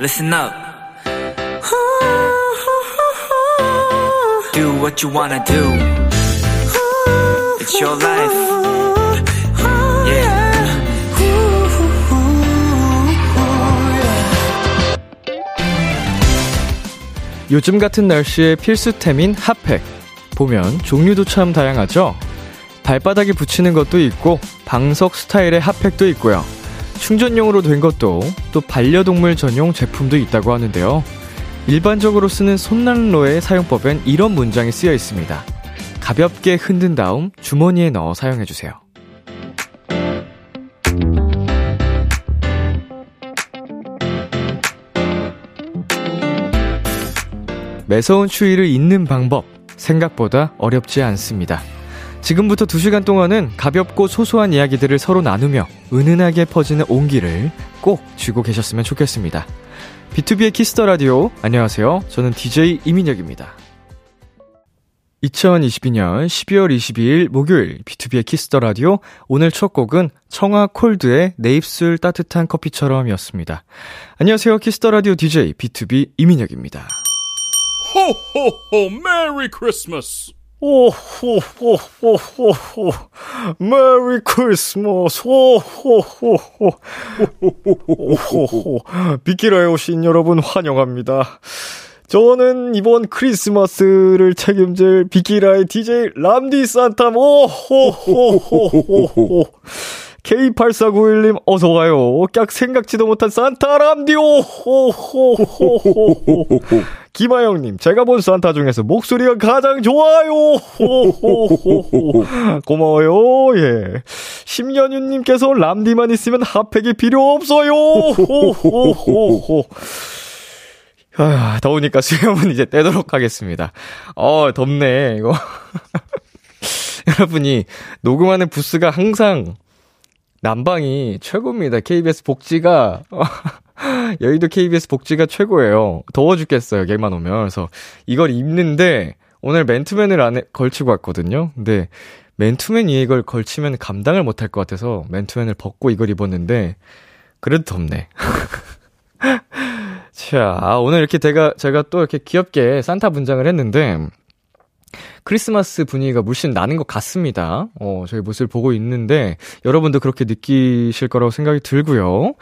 listen up. Do what you wanna do. It's your life. Yeah. 요즘 같은 날씨에 필수템인 핫팩. 보면 종류도 참 다양하죠? 발바닥에 붙이는 것도 있고, 방석 스타일의 핫팩도 있고요. 충전용으로 된 것도, 또 반려동물 전용 제품도 있다고 하는데요. 일반적으로 쓰는 손난로의 사용법엔 이런 문장이 쓰여 있습니다. 가볍게 흔든 다음 주머니에 넣어 사용해주세요. 매서운 추위를 잊는 방법, 생각보다 어렵지 않습니다. 지금부터 2시간 동안은 가볍고 소소한 이야기들을 서로 나누며 은은하게 퍼지는 온기를 꼭 쥐고 계셨으면 좋겠습니다. BTOB의 키스 더 라디오. 안녕하세요. 저는 DJ 이민혁입니다. 2022년 12월 22일 목요일 BTOB의 키스 더 라디오. 오늘 첫 곡은 청하 콜드의 내 입술 따뜻한 커피처럼이었습니다. 안녕하세요. 키스 더 라디오 DJ BTOB 이민혁입니다. 호호호 Merry Christmas 오호호호호 Merry Christmas. 호호호호. 호호호. 비키라에 오신 여러분 환영합니다. 저는 이번 크리스마스를 책임질 비키라의 DJ 람디 산탐 오호호호호호 K8491님 어서와요. 깍 생각지도 못한 산타 람디 오 호호호호호 김하영님 제가 본 산타 중에서 목소리가 가장 좋아요. 고마워요. 예. 심연유님께서 람디만 있으면 핫팩이 필요 없어요. 아, 더우니까 수염은 이제 떼도록 하겠습니다. 어, 덥네, 이거. 여러분이 녹음하는 부스가 항상 난방이 최고입니다. KBS 복지가, 여의도 KBS 복지가 최고예요. 더워 죽겠어요, 걔만 오면. 그래서 이걸 입는데, 오늘 맨투맨을 안에 걸치고 왔거든요. 근데, 맨투맨이 이걸 걸치면 감당을 못할 것 같아서 맨투맨을 벗고 이걸 입었는데, 그래도 덥네. 자, 아, 오늘 이렇게 제가, 제가 또 이렇게 귀엽게 산타 분장을 했는데, 크리스마스 분위기가 물씬 나는 것 같습니다. 어, 저희 모습을 보고 있는데, 여러분도 그렇게 느끼실 거라고 생각이 들고요.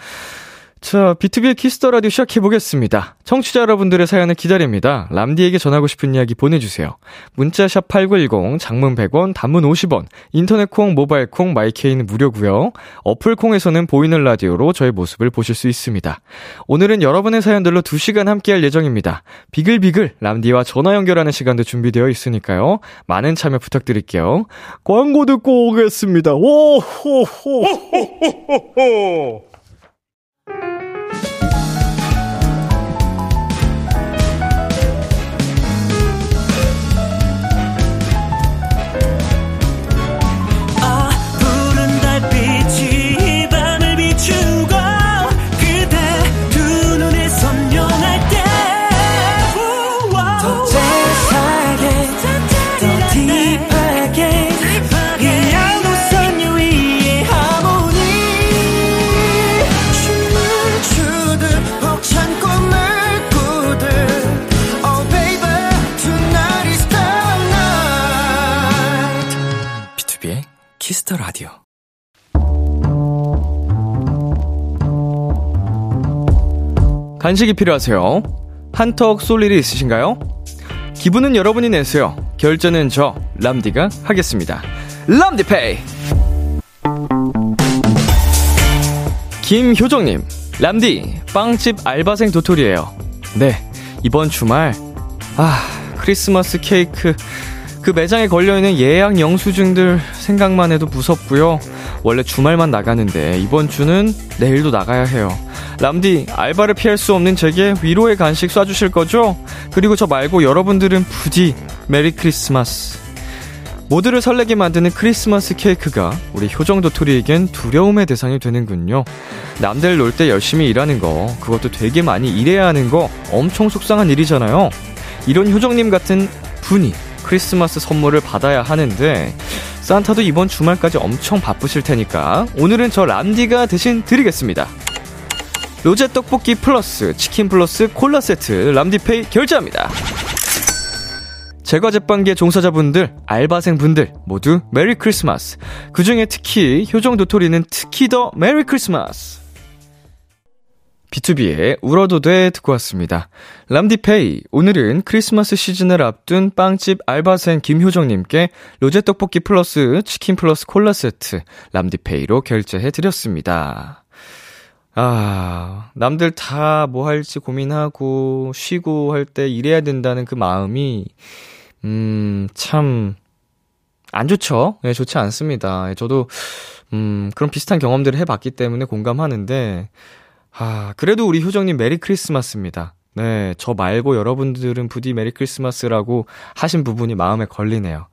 자, BTOB의 키스 더 라디오 시작해 보겠습니다. 청취자 여러분들의 사연을 기다립니다. 람디에게 전하고 싶은 이야기 보내주세요. 문자샵 8910, 장문 100원, 단문 50원, 인터넷 콩, 모바일 콩, 마이케이는 무료고요 어플 콩에서는 보이는 라디오로 저의 모습을 보실 수 있습니다. 오늘은 여러분의 사연들로 2시간 함께할 예정입니다. 비글비글 람디와 전화 연결하는 시간도 준비되어 있으니까요. 많은 참여 부탁드릴게요. 광고 듣고 오겠습니다. 오호호호호호호 키스 더 라디오. 간식이 필요하세요? 한턱 쏠 일이 있으신가요? 기분은 여러분이 내세요. 결제는 저 람디가 하겠습니다. 람디페이. 김효정님, 람디 빵집 알바생 도토리예요. 네, 이번 주말 아 크리스마스 케이크 그 매장에 걸려있는 예약 영수증들 생각만 해도 무섭고요. 원래 주말만 나가는데 이번 주는 내일도 나가야 해요. 람디, 알바를 피할 수 없는 제게 위로의 간식 쏴주실 거죠? 그리고 저 말고 여러분들은 부디 메리 크리스마스. 모두를 설레게 만드는 크리스마스 케이크가 우리 효정 도토리에겐 두려움의 대상이 되는군요. 남들 놀 때 열심히 일하는 거, 그것도 되게 많이 일해야 하는 거 엄청 속상한 일이잖아요. 이런 효정님 같은 분이 크리스마스 선물을 받아야 하는데 산타도 이번 주말까지 엄청 바쁘실 테니까 오늘은 저 람디가 대신 드리겠습니다. 로제 떡볶이 플러스 치킨 플러스 콜라 세트 람디페이 결제합니다. 제과 제빵계 종사자분들, 알바생분들 모두 Merry Christmas. 그 중에 특히 효정 도토리는 특히 더 Merry Christmas. B2B의 울어도 돼 듣고 왔습니다. 람디페이. 오늘은 크리스마스 시즌을 앞둔 빵집 알바생 김효정님께 로제 떡볶이 플러스 치킨 플러스 콜라 세트 람디페이로 결제해 드렸습니다. 아, 남들 다 뭐 할지 고민하고 쉬고 할 때 일해야 된다는 그 마음이 음, 참, 안 좋죠? 예, 네, 좋지 않습니다. 예, 저도, 음, 그런 비슷한 경험들을 해봤기 때문에 공감하는데, 아, 그래도 우리 효정님 Merry Christmas입니다. 네, 저 말고 여러분들은 부디 Merry Christmas라고 하신 부분이 마음에 걸리네요.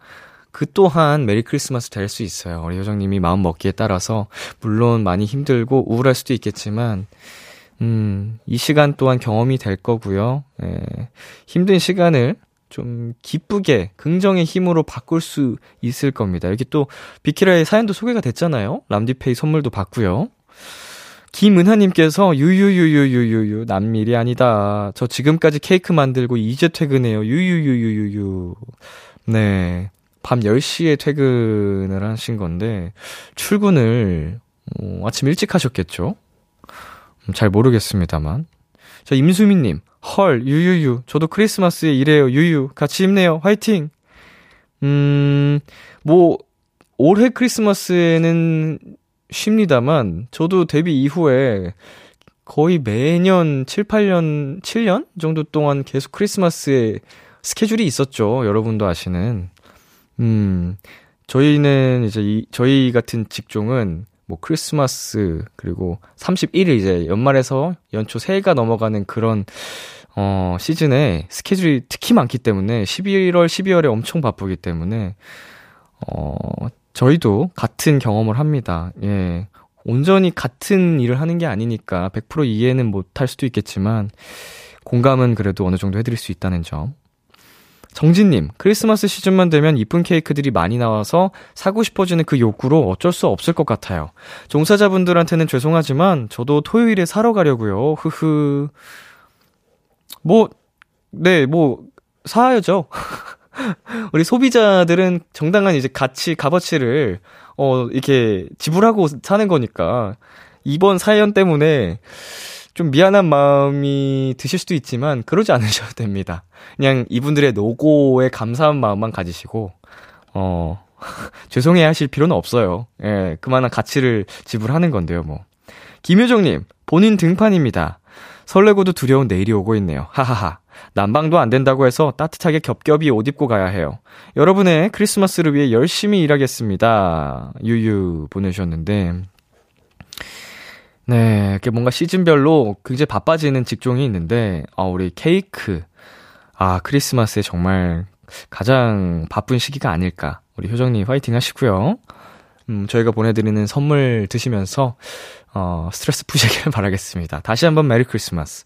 그 또한 Merry Christmas 될 수 있어요. 우리 효정님이 마음 먹기에 따라서, 물론 많이 힘들고 우울할 수도 있겠지만, 음, 이 시간 또한 경험이 될 거고요. 예, 힘든 시간을 좀 기쁘게 긍정의 힘으로 바꿀 수 있을 겁니다. 여기 또 비키라의 사연도 소개가 됐잖아요. 람디페이 선물도 받고요. 김은하님께서 유유유유유유유 남일이 아니다. 저 지금까지 케이크 만들고 이제 퇴근해요. 유유유유유유. 네. 밤 10시에 퇴근을 하신 건데 출근을 어, 아침 일찍 하셨겠죠? 음, 잘 모르겠습니다만. 저 임수민님 헐, 유유유. 저도 크리스마스에 일해요. 유유. 같이 힘내요. 화이팅! 음, 뭐, 올해 크리스마스에는 쉽니다만, 저도 데뷔 이후에 거의 매년 7, 8년, 7년 정도 동안 계속 크리스마스에 스케줄이 있었죠. 여러분도 아시는. 음, 저희는 이제 이, 저희 같은 직종은 뭐 크리스마스 그리고 31일 이제 연말에서 연초 새해가 넘어가는 그런 어 시즌에 스케줄이 특히 많기 때문에 11월 12월에 엄청 바쁘기 때문에 어 저희도 같은 경험을 합니다. 예. 온전히 같은 일을 하는 게 아니니까 100% 이해는 못할 수도 있겠지만 공감은 그래도 어느 정도 해드릴 수 있다는 점. 정진님, 크리스마스 시즌만 되면 이쁜 케이크들이 많이 나와서 사고 싶어지는 그 욕구로 어쩔 수 없을 것 같아요. 종사자분들한테는 죄송하지만 저도 토요일에 사러 가려고요. 흐흐. 뭐, 네, 뭐, 사야죠. 우리 소비자들은 정당한 이제 가치, 값어치를, 어, 이렇게 지불하고 사는 거니까. 이번 사연 때문에 좀 미안한 마음이 드실 수도 있지만 그러지 않으셔도 됩니다. 그냥 이분들의 노고에 감사한 마음만 가지시고 어 죄송해 하실 필요는 없어요. 예, 그만한 가치를 지불하는 건데요, 뭐. 김효정님, 본인 등판입니다. 설레고도 두려운 내일이 오고 있네요. 하하하. 난방도 안 된다고 해서 따뜻하게 겹겹이 옷 입고 가야 해요. 여러분의 크리스마스를 위해 열심히 일하겠습니다. 유유 보내주셨는데, 네, 이렇게 뭔가 시즌별로 굉장히 바빠지는 직종이 있는데, 아, 우리 케이크. 아, 크리스마스에 정말 가장 바쁜 시기가 아닐까. 우리 효정님 화이팅 하시고요. 음, 저희가 보내드리는 선물 드시면서, 어, 스트레스 푸시길 바라겠습니다. 다시 한번 Merry Christmas.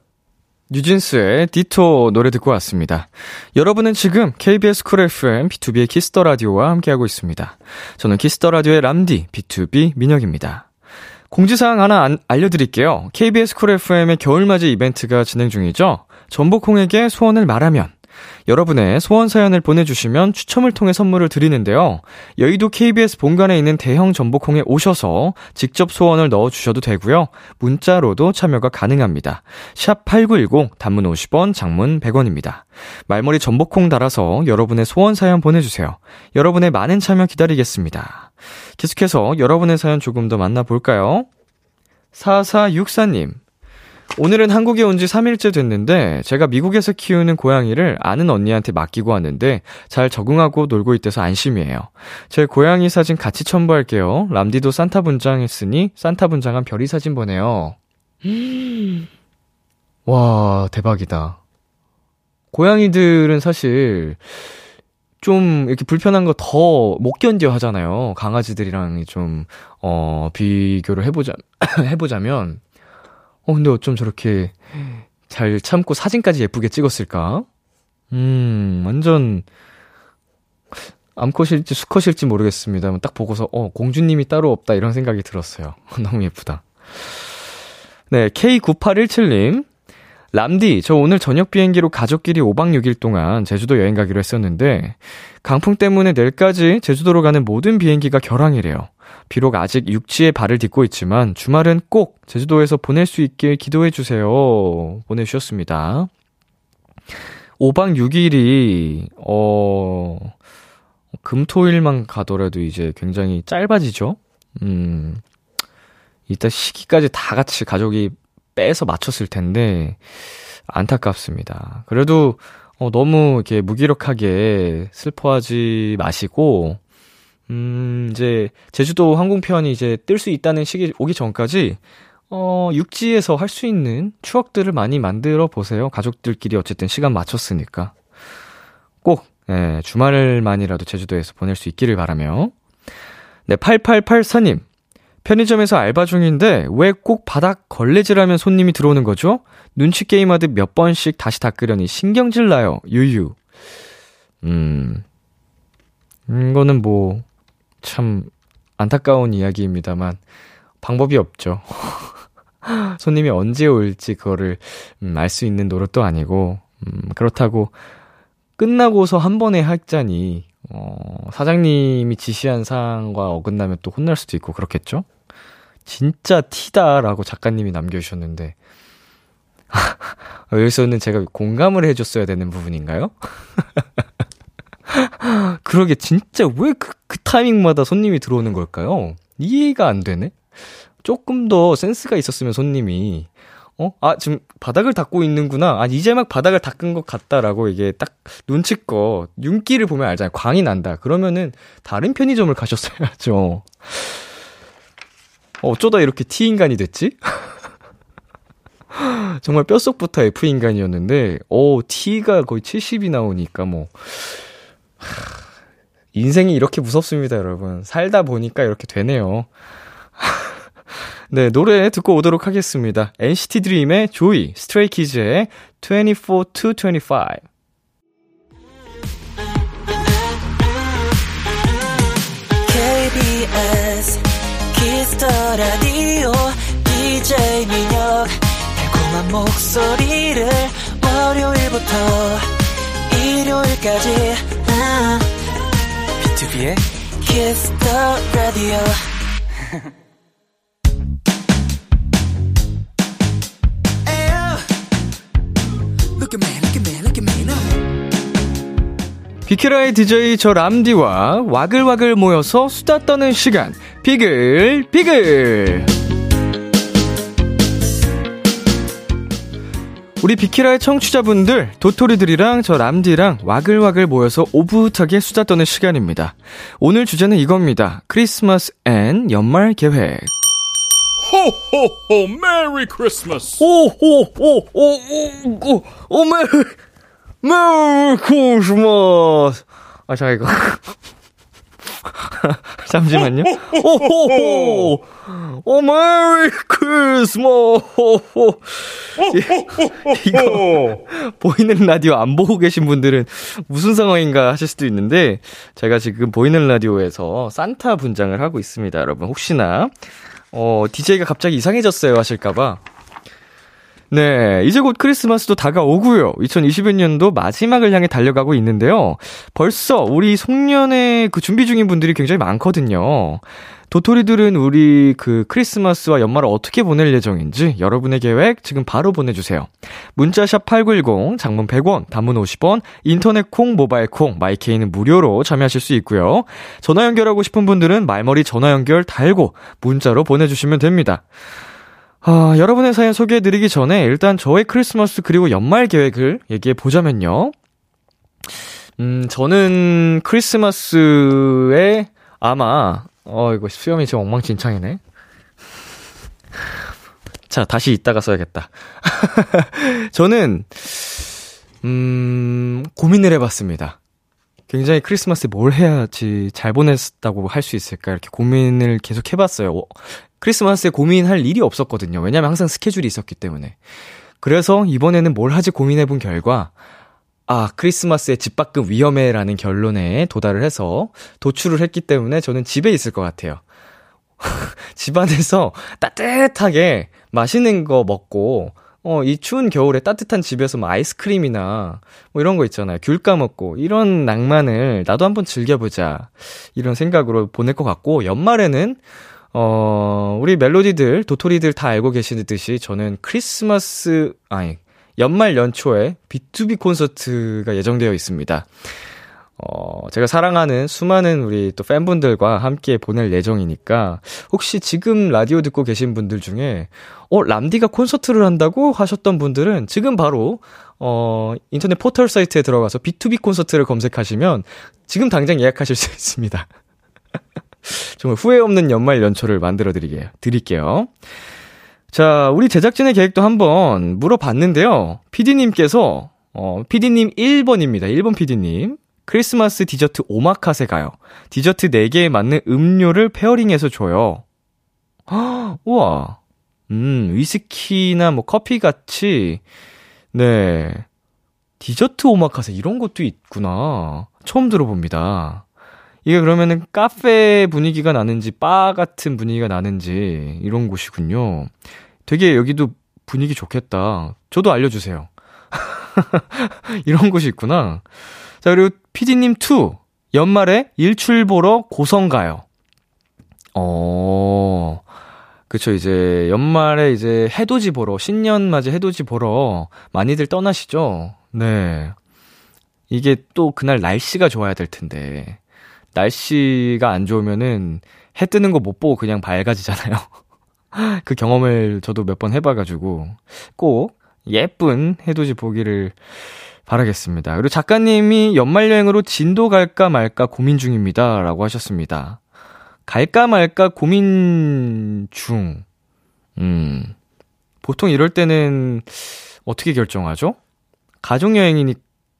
뉴진스의 Ditto 노래 듣고 왔습니다. 여러분은 지금 KBS 쿨 FM BTOB의 키스 더 라디오와 함께하고 있습니다. 저는 키스 더 라디오의 람디 BTOB 민혁입니다. 공지사항 하나 안, 알려드릴게요. KBS 쿨 FM의 겨울맞이 이벤트가 진행 중이죠. 전복콩에게 소원을 말하면 여러분의 소원 사연을 보내주시면 추첨을 통해 선물을 드리는데요. 여의도 KBS 본관에 있는 대형 전복콩에 오셔서 직접 소원을 넣어주셔도 되고요. 문자로도 참여가 가능합니다. 샵 8910 단문 50원, 장문 100원입니다. 말머리 전복콩 달아서 여러분의 소원 사연 보내주세요. 여러분의 많은 참여 기다리겠습니다. 계속해서 여러분의 사연 조금 더 만나볼까요? 4464님. 오늘은 한국에 온 지 3일째 됐는데 제가 미국에서 키우는 고양이를 아는 언니한테 맡기고 왔는데 잘 적응하고 놀고 있대서 안심이에요. 제 고양이 사진 같이 첨부할게요. 람디도 산타 분장 했으니 산타 분장한 별이 사진 보내요. 와, 대박이다. 고양이들은 사실 좀 이렇게 불편한 거 더 못 견뎌 하잖아요. 강아지들이랑 좀, 어, 비교를 해보자, 해보자면. 어, 근데 어쩜 저렇게 잘 참고 사진까지 예쁘게 찍었을까? 음, 완전, 암컷일지 수컷일지 모르겠습니다만 딱 보고서, 어, 공주님이 따로 없다 이런 생각이 들었어요. 너무 예쁘다. 네, K9817님. 람디, 저 오늘 저녁 비행기로 가족끼리 5박 6일 동안 제주도 여행 가기로 했었는데, 강풍 때문에 내일까지 제주도로 가는 모든 비행기가 결항이래요. 비록 아직 육지에 발을 딛고 있지만, 주말은 꼭 제주도에서 보낼 수 있길 기도해 주세요. 보내주셨습니다. 5박 6일이, 어, 금토일만 가더라도 이제 굉장히 짧아지죠? 음, 이따 시기까지 다 같이 가족이 빼서 맞췄을 텐데 안타깝습니다. 그래도 어, 너무 이렇게 무기력하게 슬퍼하지 마시고 음, 이제 제주도 항공편이 이제 뜰 수 있다는 시기 오기 전까지 어, 육지에서 할 수 있는 추억들을 많이 만들어 보세요. 가족들끼리 어쨌든 시간 맞췄으니까. 꼭 예, 주말만이라도 제주도에서 보낼 수 있기를 바라며. 네, 8884님. 편의점에서 알바 중인데 왜 꼭 바닥 걸레질하면 손님이 들어오는 거죠? 눈치 게임하듯 몇 번씩 다시 닦으려니 신경질 나요. 유유. 음. 이거는 뭐 참 안타까운 이야기입니다만 방법이 없죠. 손님이 언제 올지 그거를 음, 알수 있는 노릇도 아니고 음, 그렇다고 끝나고서 한 번에 할자니 어, 사장님이 지시한 사항과 어긋나면 또 혼날 수도 있고 그렇겠죠? 진짜 티다라고 작가님이 남겨주셨는데, 여기서는 제가 공감을 해줬어야 되는 부분인가요? 그러게, 진짜 왜 그, 그 타이밍마다 손님이 들어오는 걸까요? 이해가 안 되네? 조금 더 센스가 있었으면 손님이, 어? 아, 지금 바닥을 닦고 있는구나. 아, 이제 막 바닥을 닦은 것 같다라고 이게 딱 눈치껏 윤기를 보면 알잖아요. 광이 난다. 그러면은 다른 편의점을 가셨어야죠. 어쩌다 이렇게 T인간이 됐지? 정말 뼛속부터 F인간이었는데, 오, T가 거의 70이 나오니까 뭐, 인생이 이렇게 무섭습니다, 여러분. 살다 보니까 이렇게 되네요. 네, 노래 듣고 오도록 하겠습니다. NCT 드림의 Joy, 스트레이키즈의 24 to 25. KBS 키스 더 라디오 DJ 민혁 달콤한 목소리를 월요일부터 일요일까지 아, B2B의 키스터 라디오 Look at me, look at me, look at me now. 비키라의 DJ 저 람디와 와글와글 모여서 수다 떠는 시간. 비글 비글 우리 비키라의 청취자분들 도토리들이랑 저 람디랑 와글와글 모여서 오붓하게 수다 떠는 시간입니다. 오늘 주제는 이겁니다. 크리스마스 and 연말 계획. Ho, ho, ho, Merry Christmas! 오오오오오오 오 Merry Merry Christmas. 아 잠깐 이거 잠시만요. 오호호 오 메리 크리스마스. 이거 보이는 라디오 안 보고 계신 분들은 무슨 상황인가 하실 수도 있는데 제가 지금 보이는 라디오에서 산타 분장을 하고 있습니다. 여러분 혹시나 어 DJ가 갑자기 이상해졌어요 하실까봐 네, 이제 곧 크리스마스도 다가오고요. 2021년도 마지막을 향해 달려가고 있는데요. 벌써 우리 송년회 그 준비 중인 분들이 굉장히 많거든요. 도토리들은 우리 그 크리스마스와 연말을 어떻게 보낼 예정인지 여러분의 계획 지금 바로 보내주세요. 문자샵 8910, 장문 100원, 단문 50원, 인터넷 콩, 모바일 콩, 마이케이는 무료로 참여하실 수 있고요. 전화 연결하고 싶은 분들은 말머리 전화 연결 달고 문자로 보내주시면 됩니다. 아, 여러분의 사연 소개해드리기 전에 일단 저의 크리스마스 그리고 연말 계획을 얘기해 보자면요. 음, 저는 크리스마스에 아마, 어, 이거 수염이 지금 엉망진창이네. 자, 다시 이따가 써야겠다. 저는, 음, 고민을 해봤습니다. 굉장히 크리스마스에 뭘 해야지 잘 보냈다고 할 수 있을까 이렇게 고민을 계속 해봤어요. 어, 크리스마스에 고민할 일이 없었거든요. 왜냐면 항상 스케줄이 있었기 때문에. 그래서 이번에는 뭘 하지 고민해 본 결과, 아, 크리스마스에 집 밖은 위험해라는 결론에 도달을 해서 도출을 했기 때문에 저는 집에 있을 것 같아요. 집 안에서 따뜻하게 맛있는 거 먹고, 어, 이 추운 겨울에 따뜻한 집에서 뭐 아이스크림이나 뭐 이런 거 있잖아요. 귤 까먹고 이런 낭만을 나도 한번 즐겨보자. 이런 생각으로 보낼 것 같고, 연말에는 어, 우리 멜로디들, 도토리들 다 알고 계시듯이 저는 크리스마스, 아니, 연말 연초에 B2B 콘서트가 예정되어 있습니다. 어, 제가 사랑하는 수많은 우리 또 팬분들과 함께 보낼 예정이니까, 혹시 지금 라디오 듣고 계신 분들 중에, 어, 람디가 콘서트를 한다고 하셨던 분들은 지금 바로, 어, 인터넷 포털 사이트에 들어가서 B2B 콘서트를 검색하시면 지금 당장 예약하실 수 있습니다. 정말 후회 없는 연말 연초를 만들어 드리게요. 드릴게요. 자, 우리 제작진의 계획도 한번 물어봤는데요. PD님께서, 어, PD님 1번입니다. 1번 PD님. 크리스마스 디저트 오마카세 가요. 디저트 4개에 맞는 음료를 페어링해서 줘요. 허, 우와. 음, 위스키나 뭐 커피 같이, 네. 디저트 오마카세 이런 것도 있구나. 처음 들어봅니다. 이게 그러면은 카페 분위기가 나는지 바 같은 분위기가 나는지 이런 곳이군요. 되게 여기도 분위기 좋겠다. 저도 알려주세요. 이런 곳이 있구나. 자, 그리고 피디님 2. 연말에 일출 보러 고성 가요. 어, 그쵸. 이제 연말에 이제 해돋이 보러, 신년 맞이 해돋이 보러 많이들 떠나시죠? 네. 이게 또 그날 날씨가 좋아야 될 텐데. 날씨가 안 좋으면은 해 뜨는 거 못 보고 그냥 밝아지잖아요. 그 경험을 저도 몇 번 해봐가지고 꼭 예쁜 해돋이 보기를 바라겠습니다. 그리고 작가님이 연말 여행으로 진도 갈까 말까 고민 중입니다. 라고 하셨습니다. 갈까 말까 고민 중. 음. 보통 이럴 때는 어떻게 결정하죠? 가족여행이니,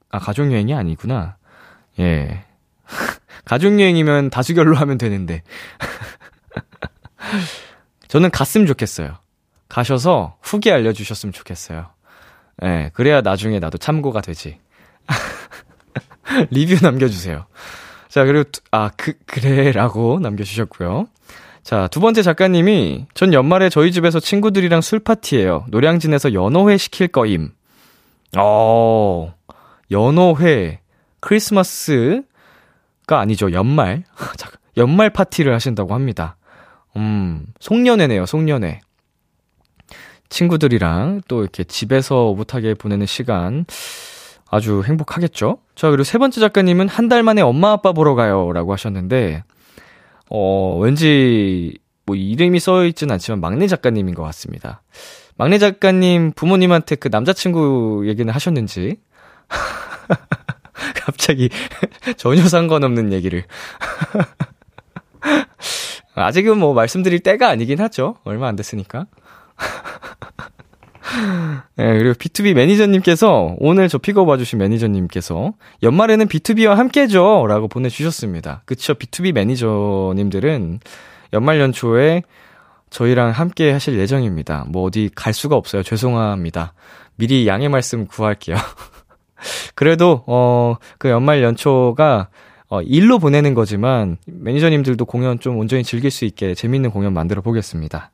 아, 가족여행이 아니구나. 예. 가족여행이면 다수결로 하면 되는데. 저는 갔으면 좋겠어요. 가셔서 후기 알려주셨으면 좋겠어요. 예, 네, 그래야 나중에 나도 참고가 되지. 리뷰 남겨주세요. 자, 그리고, 아, 그, 그래, 라고 남겨주셨고요. 자, 두 번째 작가님이, 전 연말에 저희 집에서 친구들이랑 술 파티예요 노량진에서 연어회 시킬 거임. 어, 연어회, 크리스마스, 가 아니죠. 연말. 연말 파티를 하신다고 합니다. 음, 송년회네요, 송년회. 친구들이랑 또 이렇게 집에서 오붓하게 보내는 시간 아주 행복하겠죠? 자, 그리고 세 번째 작가님은 한 달 만에 엄마 아빠 보러 가요. 라고 하셨는데, 어, 왠지 뭐 이름이 써있진 않지만 막내 작가님인 것 같습니다. 막내 작가님 부모님한테 그 남자친구 얘기는 하셨는지. 갑자기 전혀 상관없는 얘기를. 아직은 뭐 말씀드릴 때가 아니긴 하죠. 얼마 안 됐으니까. 네, 그리고 B2B 매니저님께서 오늘 저 픽업 와주신 매니저님께서 연말에는 B2B와 함께죠 라고 보내주셨습니다. 그쵸. B2B 매니저님들은 연말 연초에 저희랑 함께 하실 예정입니다. 뭐 어디 갈 수가 없어요. 죄송합니다. 미리 양해 말씀 구할게요. 그래도, 어, 그 연말 연초가, 어, 일로 보내는 거지만, 매니저님들도 공연 좀 온전히 즐길 수 있게 재밌는 공연 만들어 보겠습니다.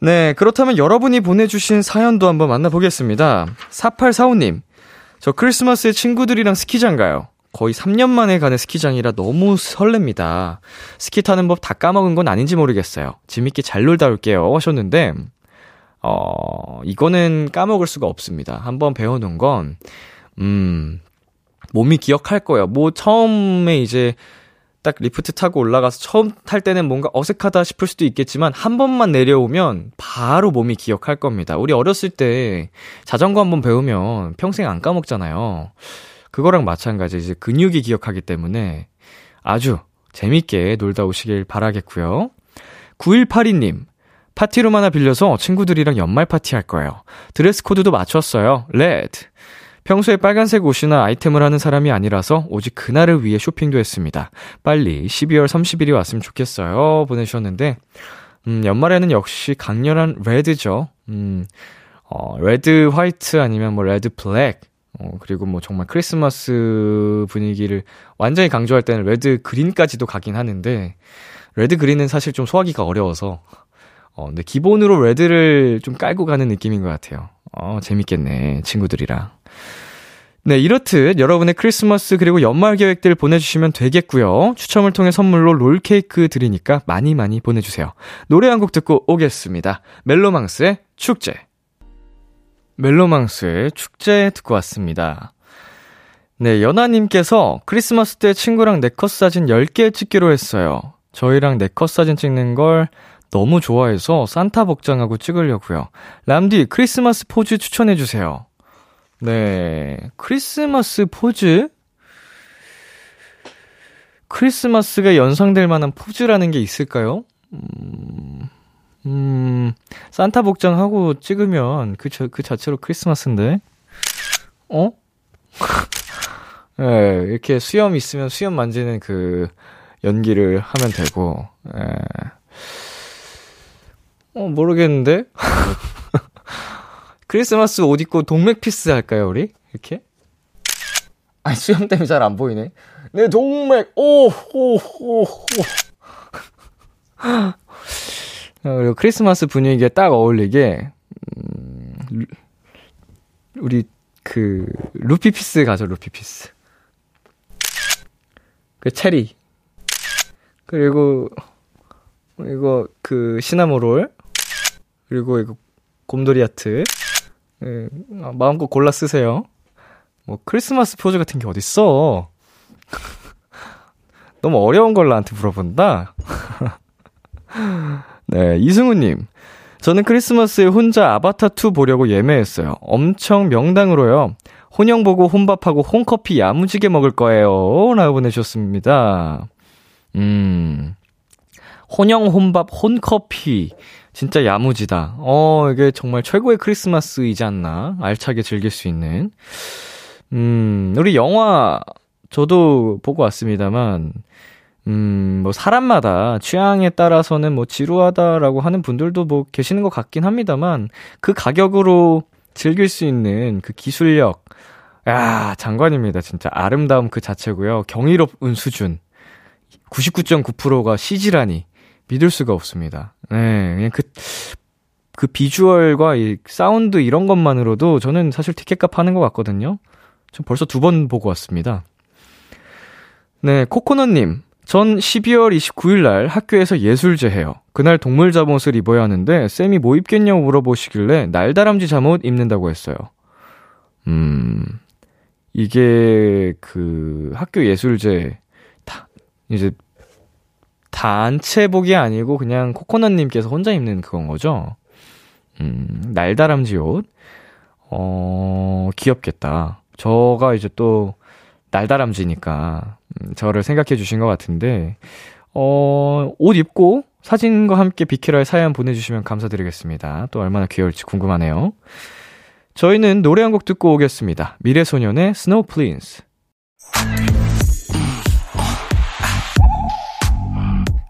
네, 그렇다면 여러분이 보내주신 사연도 한번 만나보겠습니다. 4845님, 저 크리스마스에 친구들이랑 스키장 가요. 거의 3년 만에 가는 스키장이라 너무 설렙니다. 스키 타는 법 다 까먹은 건 아닌지 모르겠어요. 재밌게 잘 놀다 올게요. 하셨는데, 어, 이거는 까먹을 수가 없습니다. 한번 배워놓은 건, 음, 몸이 기억할 거예요. 뭐 처음에 이제 딱 리프트 타고 올라가서 처음 탈 때는 뭔가 어색하다 싶을 수도 있겠지만 한 번만 내려오면 바로 몸이 기억할 겁니다. 우리 어렸을 때 자전거 한 번 배우면 평생 안 까먹잖아요. 그거랑 마찬가지 이제 근육이 기억하기 때문에 아주 재밌게 놀다 오시길 바라겠고요. 9182님, 파티룸 하나 빌려서 친구들이랑 연말 파티 할 거예요. 드레스 코드도 맞췄어요. Red. 평소에 빨간색 옷이나 아이템을 하는 사람이 아니라서 오직 그날을 위해 쇼핑도 했습니다. 빨리 12월 30일이 왔으면 좋겠어요. 보내주셨는데, 음, 연말에는 역시 강렬한 red죠. 음, 어, red white 아니면 뭐 red black, 어, 그리고 뭐 정말 크리스마스 분위기를 완전히 강조할 때는 red green까지도 가긴 하는데, red green은 사실 좀 소화하기가 어려워서, 어, 근데 기본으로 red를 좀 깔고 가는 느낌인 것 같아요. 어, 재밌겠네, 친구들이랑. 네, 이렇듯 여러분의 크리스마스 그리고 연말 계획들 보내주시면 되겠고요. 추첨을 통해 선물로 롤케이크 드리니까 많이 많이 보내주세요. 노래 한 곡 듣고 오겠습니다. 멜로망스의 축제. 멜로망스의 축제 듣고 왔습니다. 네, 연아님께서 크리스마스 때 친구랑 네컷 사진 10개 찍기로 했어요. 저희랑 네컷 사진 찍는 걸 너무 좋아해서 산타 복장하고 찍으려고요. 람디, 크리스마스 포즈 추천해 주세요. 네, 크리스마스 포즈? 크리스마스가 연상될 만한 포즈라는 게 있을까요? 음, 음, 산타 복장 하고 찍으면 그, 저, 그 자체로 크리스마스인데? 어? 예, 네, 이렇게 수염 있으면 수염 만지는 그 연기를 하면 되고, 예. 어, 모르겠는데? 크리스마스 옷 입고 동맥 peace 할까요, 우리? 이렇게? 아니, 수염 때문에 잘 안 보이네. 내 동맥, 오, 오, 오, 오. 그리고 크리스마스 분위기에 딱 어울리게, 음, 우리, 그, 루피 peace 가죠, 루피 peace. 그, 체리. 그리고, 이거, 그, 시나모롤. 그리고 이거, 곰돌이 하트. 예, 마음껏 골라 쓰세요. 뭐, 크리스마스 포즈 같은 게 어딨어. 너무 어려운 걸 나한테 물어본다? 네, 이승우님. 저는 크리스마스에 혼자 아바타2 보려고 예매했어요. 엄청 명당으로요. 혼영 보고 혼밥하고 혼커피 야무지게 먹을 거예요. 라고 보내주셨습니다. 음. 혼영 혼밥 혼커피. 진짜 야무지다. 어, 이게 정말 최고의 크리스마스이지 않나. 알차게 즐길 수 있는. 음, 우리 영화, 저도 보고 왔습니다만, 음, 뭐, 사람마다 취향에 따라서는 뭐, 지루하다라고 하는 분들도 뭐, 계시는 것 같긴 합니다만, 그 가격으로 즐길 수 있는 그 기술력, 야 장관입니다. 진짜 아름다움 그 자체고요. 경이로운 수준. 99.9%가 CG라니. 믿을 수가 없습니다. 네, 그냥 그, 그 비주얼과 이 사운드 이런 것만으로도 저는 사실 티켓값 하는 것 같거든요. 전 벌써 두 번 보고 왔습니다. 네, 코코넛님. 전 12월 29일 날 학교에서 예술제 해요. 그날 동물 잠옷을 입어야 하는데 쌤이 뭐 입겠냐고 물어보시길래 날다람쥐 잠옷 입는다고 했어요. 음, 이게 그 학교 예술제 다 이제 단체복이 아니고 그냥 코코넛님께서 혼자 입는 그건 거죠. 음, 날다람쥐 옷. 어, 귀엽겠다. 저가 이제 또 날다람쥐니까 음, 저를 생각해 주신 것 같은데 어, 옷 입고 사진과 함께 비키라의 사연 보내주시면 감사드리겠습니다. 또 얼마나 귀여울지 궁금하네요. 저희는 노래 한 곡 듣고 오겠습니다. 미래소년의 Snow Prince.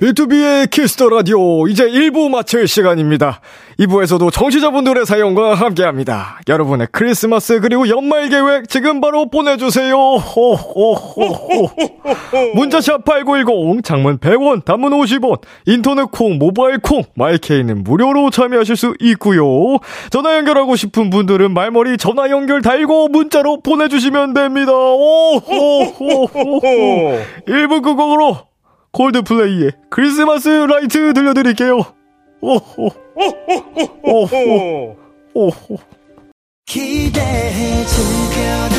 B2B의 키스터 라디오 이제 1부 마칠 시간입니다. 2부에서도 청취자분들의 사연과 함께합니다. 여러분의 크리스마스 그리고 연말 계획 지금 바로 보내주세요. 호호호호. 문자샵 8910 장문 100원 단문 50원 인터넷 콩 모바일 콩 마이케이는 무료로 참여하실 수 있고요. 전화 연결하고 싶은 분들은 말머리 전화 연결 달고 문자로 보내주시면 됩니다. 오호호호호 1부 끝곡으로 콜드플레이의 크리스마스 라이트 들려드릴게요. 오호, 오호, 오호. 기대해 즐겨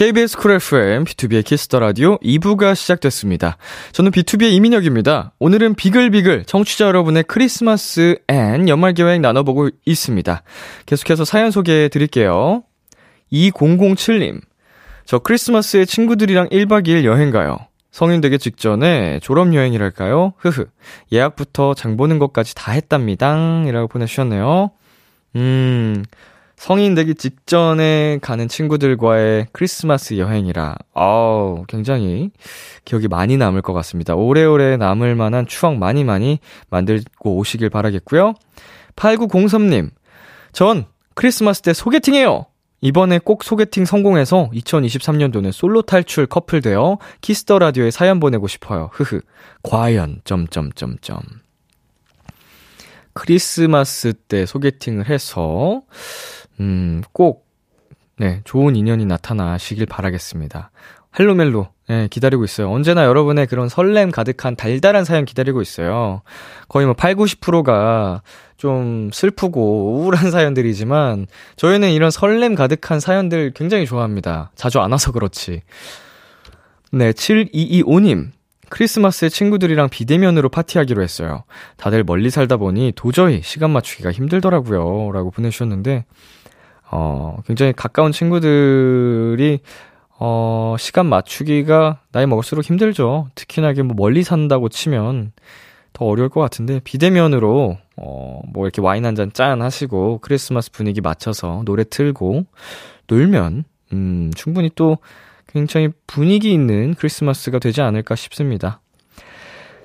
KBS 쿨 FM, B2B의 키스터 라디오 2부가 시작됐습니다. 저는 BTOB의 이민혁입니다. 오늘은 비글비글 청취자 여러분의 크리스마스 and 연말 계획 나눠보고 있습니다. 계속해서 사연 소개해 드릴게요. 2007님. 저 크리스마스에 친구들이랑 1박 2일 여행 가요. 성인 되기 직전에 졸업여행이랄까요? 흐흐. 예약부터 장 보는 것까지 다 했답니다. 이라고 보내주셨네요. 음, 성인 되기 직전에 가는 친구들과의 크리스마스 여행이라, 아우, 굉장히 기억이 많이 남을 것 같습니다. 오래오래 남을 만한 추억 많이 많이 만들고 오시길 바라겠고요. 8903님, 전 크리스마스 때 소개팅해요! 이번에 꼭 소개팅 성공해서 2023년도는 솔로 탈출 커플 되어 Kiss the Radio에 사연 보내고 싶어요. 흐흐. 과연 점점점점. 크리스마스 때 소개팅을 해서 음, 꼭 네, 좋은 인연이 나타나시길 바라겠습니다. 헬로멜로 네, 기다리고 있어요. 언제나 여러분의 그런 설렘 가득한 달달한 사연 기다리고 있어요. 거의 뭐 8, 90%가 좀 슬프고 우울한 사연들이지만 저희는 이런 설렘 가득한 사연들 굉장히 좋아합니다. 자주 안 와서 그렇지. 네, 7225님. 크리스마스에 친구들이랑 비대면으로 파티하기로 했어요. 다들 멀리 살다 보니 도저히 시간 맞추기가 힘들더라고요. 라고 보내주셨는데, 어, 굉장히 가까운 친구들이 어, 시간 맞추기가 나이 먹을수록 힘들죠. 특히나 이게 뭐 멀리 산다고 치면 더 어려울 것 같은데, 비대면으로, 어, 뭐 이렇게 와인 한 잔 짠 하시고, 크리스마스 분위기 맞춰서 노래 틀고, 놀면, 음, 충분히 또 굉장히 분위기 있는 크리스마스가 되지 않을까 싶습니다.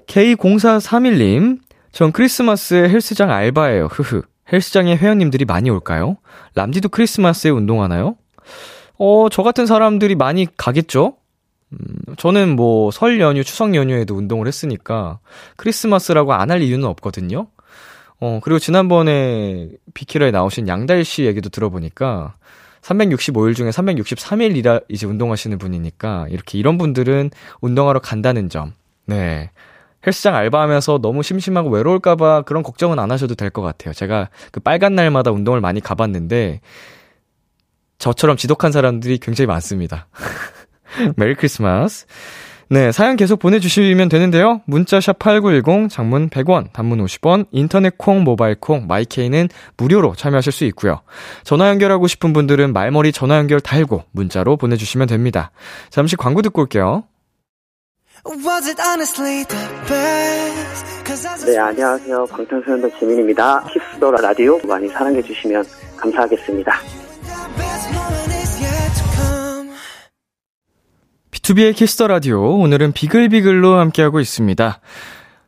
K0431님, 전 크리스마스에 헬스장 알바예요. 흐흐. 헬스장에 회원님들이 많이 올까요? 람디도 크리스마스에 운동하나요? 어, 저 같은 사람들이 많이 가겠죠? 음, 저는 뭐, 설 연휴, 추석 연휴에도 운동을 했으니까, 크리스마스라고 안 할 이유는 없거든요? 어, 그리고 지난번에 비키라에 나오신 양달 씨 얘기도 들어보니까, 365일 중에 363일 이라 이제 운동하시는 분이니까, 이렇게 이런 분들은 운동하러 간다는 점. 네. 헬스장 알바하면서 너무 심심하고 외로울까봐 그런 걱정은 안 하셔도 될 것 같아요. 제가 그 빨간 날마다 운동을 많이 가봤는데, 저처럼 지독한 사람들이 굉장히 많습니다. 메리 크리스마스. 네, 사연 계속 보내주시면 되는데요. 문자샵 8910, 장문 100원, 단문 50원, 인터넷 콩, 모바일 콩, 마이케이는 무료로 참여하실 수 있고요. 전화 연결하고 싶은 분들은 말머리 전화 연결 달고 문자로 보내주시면 됩니다. 잠시 광고 듣고 올게요. 네, 안녕하세요. 방탄소년단 지민입니다. Kiss the 라 Radio 많이 사랑해주시면 감사하겠습니다. B2B의 키스터 라디오 오늘은 비글비글로 함께하고 있습니다.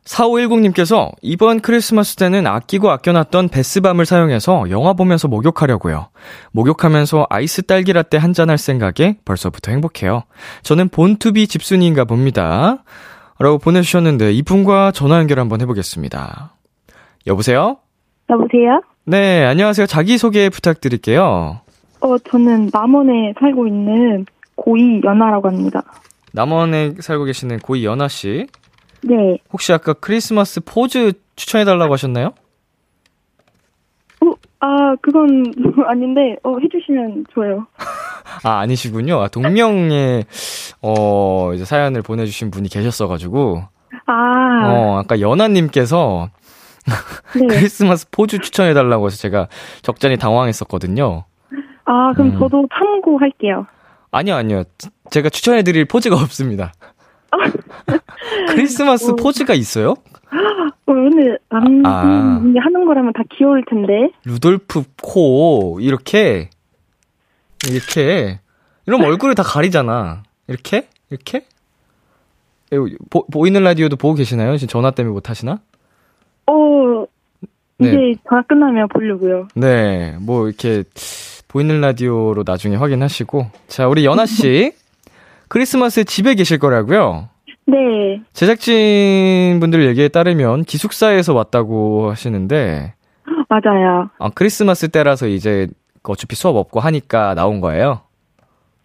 4510님께서 이번 크리스마스 때는 아끼고 아껴놨던 베스밤을 사용해서 영화 보면서 목욕하려고요. 목욕하면서 아이스 딸기 라떼 한 잔 할 생각에 벌써부터 행복해요. 저는 본투비 집순이인가 봅니다. 라고 보내주셨는데 이분과 전화 연결 한번 해보겠습니다. 여보세요? 여보세요? 네, 안녕하세요. 자기소개 부탁드릴게요. 어, 저는 남원에 살고 있는 고이 연아라고 합니다. 남원에 살고 계시는 고이 연아 씨. 네. 혹시 아까 크리스마스 포즈 추천해달라고 하셨나요? 어, 아, 그건 아닌데, 어, 해주시면 좋아요. 아, 아니시군요. 아, 동명의, 어, 이제 사연을 보내주신 분이 계셨어가지고. 아. 어, 아까 연아님께서 네. 크리스마스 포즈 추천해달라고 해서 제가 적잖이 당황했었거든요. 아, 그럼 음. 저도 참고할게요. 아니요, 아니요. 제가 추천해드릴 포즈가 없습니다. 크리스마스 어. 포즈가 있어요? 어, 근데, 남, 아. 음, 하는 거라면 다 귀여울 텐데. 루돌프 코, 이렇게, 이렇게, 이러면 얼굴을 다 가리잖아. 이렇게? 이렇게? 보, 보이는 라디오도 보고 계시나요? 지금 전화 때문에 못 하시나? 어, 이제 네. 전화 끝나면 보려고요. 네, 뭐, 이렇게, 보이는 라디오로 나중에 확인하시고. 자, 우리 연아 씨. 크리스마스에 집에 계실 거라고요? 네. 제작진 분들 얘기에 따르면 기숙사에서 왔다고 하시는데, 맞아요. 아, 크리스마스 때라서 이제 어차피 수업 없고 하니까 나온 거예요?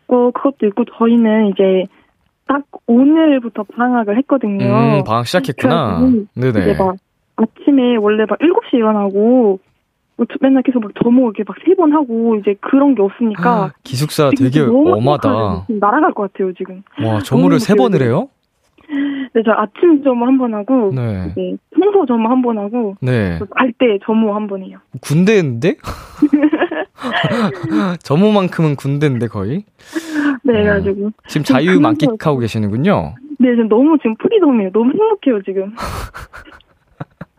어, 그것도 있고 저희는 이제 딱 오늘부터 방학을 했거든요. 음, 방학 시작했구나. 네네. 이제 막 아침에 원래 막 7시에 일어나고 뭐 저- 맨날 계속 막 점호 이렇게 막 세 번 하고 이제 그런 게 없으니까 아, 기숙사 되게 엄하다. 날아갈 것 같아요 지금. 와, 점호를 세 번을 해요? 네, 저 아침 점호 한 번 하고 네. 이제 청소 점호 한 번 하고 네. 갈때 점호 한 번 해요. 군대인데? 점호만큼은 군대인데 거의? 네, 음. 그래가지고 지금 자유 만끽하고 계시는군요. 네, 지금 너무 지금 freedom이에요. 너무 행복해요 지금.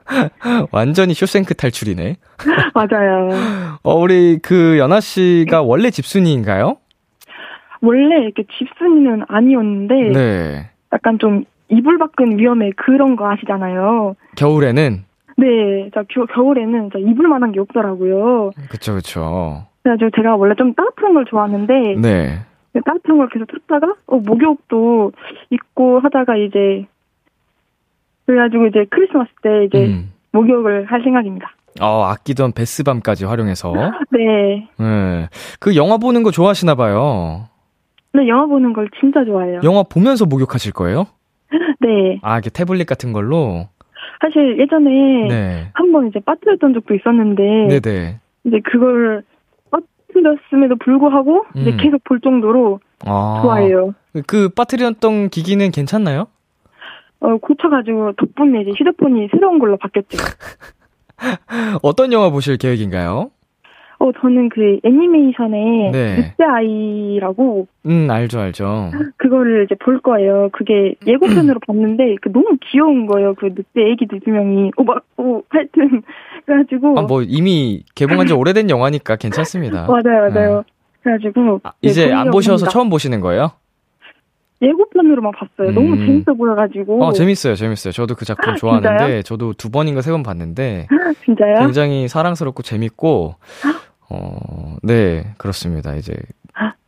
완전히 쇼생크 탈출이네. 맞아요. 어, 우리 그 연아 씨가 원래 집순이인가요? 원래 이렇게 집순이는 아니었는데 네. 약간 좀 이불 밖은 위험해 그런 거 아시잖아요. 겨울에는 네, 저 겨, 겨울에는 저 이불 만한 게 없더라고요. 그쵸 그쵸. 그래가지고 제가 원래 좀 따뜻한 걸 좋아하는데 네. 따뜻한 걸 계속 찾다가 어 목욕도 있고 하다가 이제 그래가지고 이제 크리스마스 때 이제 음. 목욕을 할 생각입니다. 어, 아끼던 베스밤까지 활용해서. 네, 네. 그 영화 보는 거 좋아하시나 봐요. 근데 영화 보는 걸 진짜 좋아해요. 영화 보면서 목욕하실 거예요? 네, 아, 이게 태블릿 같은 걸로? 사실 예전에 네. 한번 이제 빠뜨렸던 적도 있었는데 네네. 이제 그걸 빠뜨렸음에도 불구하고 이제 음. 계속 볼 정도로 아. 좋아해요. 그 빠뜨렸던 기기는 괜찮나요? 어, 고쳐가지고 덕분에 이제 휴대폰이 새로운 걸로 바뀌었죠. 어떤 영화 보실 계획인가요? 어, 저는 그 애니메이션에 네. 늑대 아이라고 음, 알죠, 알죠. 그거를 이제 볼 거예요. 그게 예고편으로 봤는데 그 너무 귀여운 거예요. 그 늑대 애기들 두 명이. 오, 막, 오, 하여튼 그래가지고 아, 뭐 이미 개봉한 지 오래된 영화니까 괜찮습니다. 맞아요, 맞아요. 그래가지고 아, 네, 이제 안 보려고 보셔서 합니다. 처음 보시는 거예요? 예고편으로만 봤어요. 너무 음. 재밌어 보여가지고 어, 재밌어요, 재밌어요. 저도 그 작품 좋아하는데, 저도 두 번인가 세 번 봤는데, 진짜요? 굉장히 사랑스럽고 재밌고, 어, 네, 그렇습니다. 이제,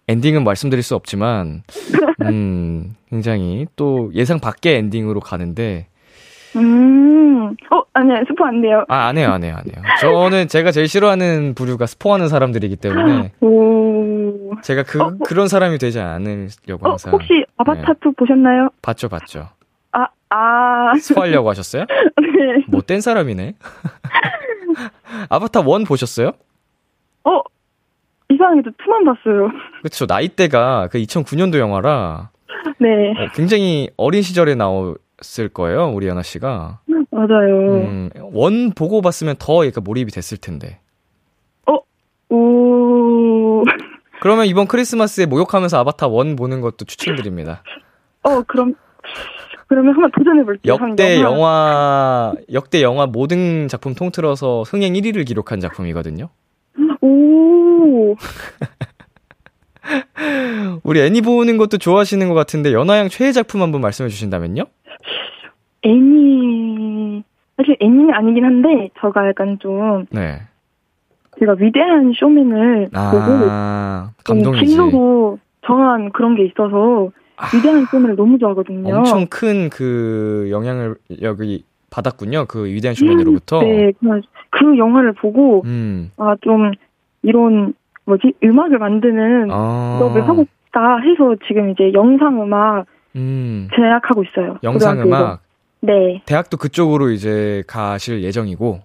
엔딩은 말씀드릴 수 없지만, 음, 굉장히 또 예상 밖의 엔딩으로 가는데, 음, 어, 아니야, 스포 안 돼요. 아, 안 해요, 안 해요, 안 해요. 저는 제가 제일 싫어하는 부류가 스포하는 사람들이기 때문에, 오, 제가 그, 어, 어. 그런 사람이 되지 않으려고 어, 항상. 혹시 아바타 네. 2 보셨나요? 봤죠, 봤죠. 아, 아, 스포하려고 하셨어요? 네. 못된 사람이네. 아바타 1 보셨어요? 어, 이상하게도 2만 봤어요. 그쵸, 나이대가 그 2009년도 영화라 네, 어, 굉장히 어린 시절에 나 왔을 거예요, 우리 연아 씨가. 맞아요. 음, 원 보고 봤으면 더 약간 몰입이 됐을 텐데. 오, 그러면 이번 크리스마스에 목욕하면서 아바타 1 보는 것도 추천드립니다. 어, 그럼, 그러면 한번 도전해 볼게요. 역대 한번. 영화, 역대 영화 모든 작품 통틀어서 흥행 1위를 기록한 작품이거든요. 오, 우리 애니 보는 것도 좋아하시는 것 같은데, 연하양 최애 작품 한번 말씀해 주신다면요? 애니, 사실 애니는 아니긴 한데, 저가 약간 좀, 네. 제가 위대한 쇼맨을 보고, 아, 좀 감동이지. 진로도 정한 그런 게 있어서, 위대한 쇼맨을 너무 좋아하거든요. 아. 엄청 큰 그 영향을 여기 받았군요. 그 위대한 쇼맨으로부터. 네, 그, 그 영화를 보고, 음. 아, 좀, 이런, 뭐지, 음악을 만드는 아. 직업을 하고 싶다 해서 지금 이제 영상 음악 음. 제작하고 있어요. 영상. 음악. 네. 대학도 그쪽으로 이제 가실 예정이고.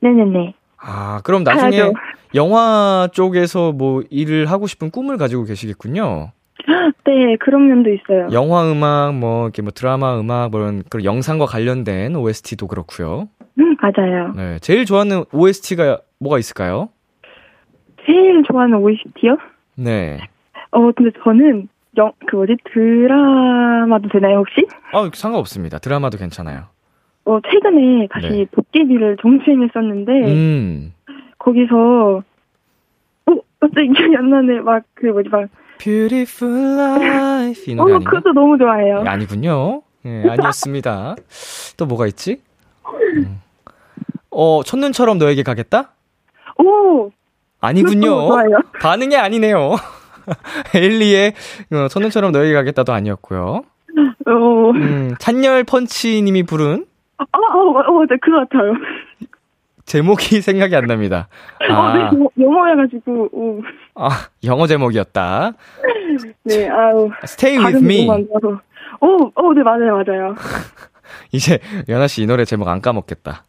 네네네. 아, 그럼 나중에 가야죠. 영화 쪽에서 뭐 일을 하고 싶은 꿈을 가지고 계시겠군요. 네, 그런 면도 있어요. 영화 음악, 뭐, 이렇게 뭐 드라마 음악, 뭐 이런 그런 영상과 관련된 OST도 그렇고요. 음, 맞아요. 네. 제일 좋아하는 OST가 뭐가 있을까요? 제일 좋아하는 OST요? 네. 어, 근데 저는, 영, 그 뭐지, 드라마도 되나요, 혹시? 아, 상관없습니다. 드라마도 괜찮아요. 어, 최근에 다시 네. 도깨비를 정주행했었는데, 음. 거기서, 어, 갑자기 기억이 안 나네. 막, 그 뭐지, 막, Beautiful Life 이 어, 노래 아닌가? 그것도 너무 좋아해요. 네, 아니군요. 예, 아니었습니다. 또 뭐가 있지? 음. 어, 첫눈처럼 너에게 가겠다? 오! 아니군요. 반응이 아니네요. 에일리의 어, 첫눈처럼 너에게 가겠다도 아니었고요. 어, 음, 찬열 펀치님이 부른 아, 어, 어, 어, 네, 그거 같아요. 제목이 생각이 안 납니다. 어, 네, 영어- 영어여가지고, 오. 아, 영어 제목이었다. 네, 아우. Stay with me. 오, 오, 네, 맞아요, 맞아요. 이제 연아 씨 이 노래 제목 안 까먹겠다.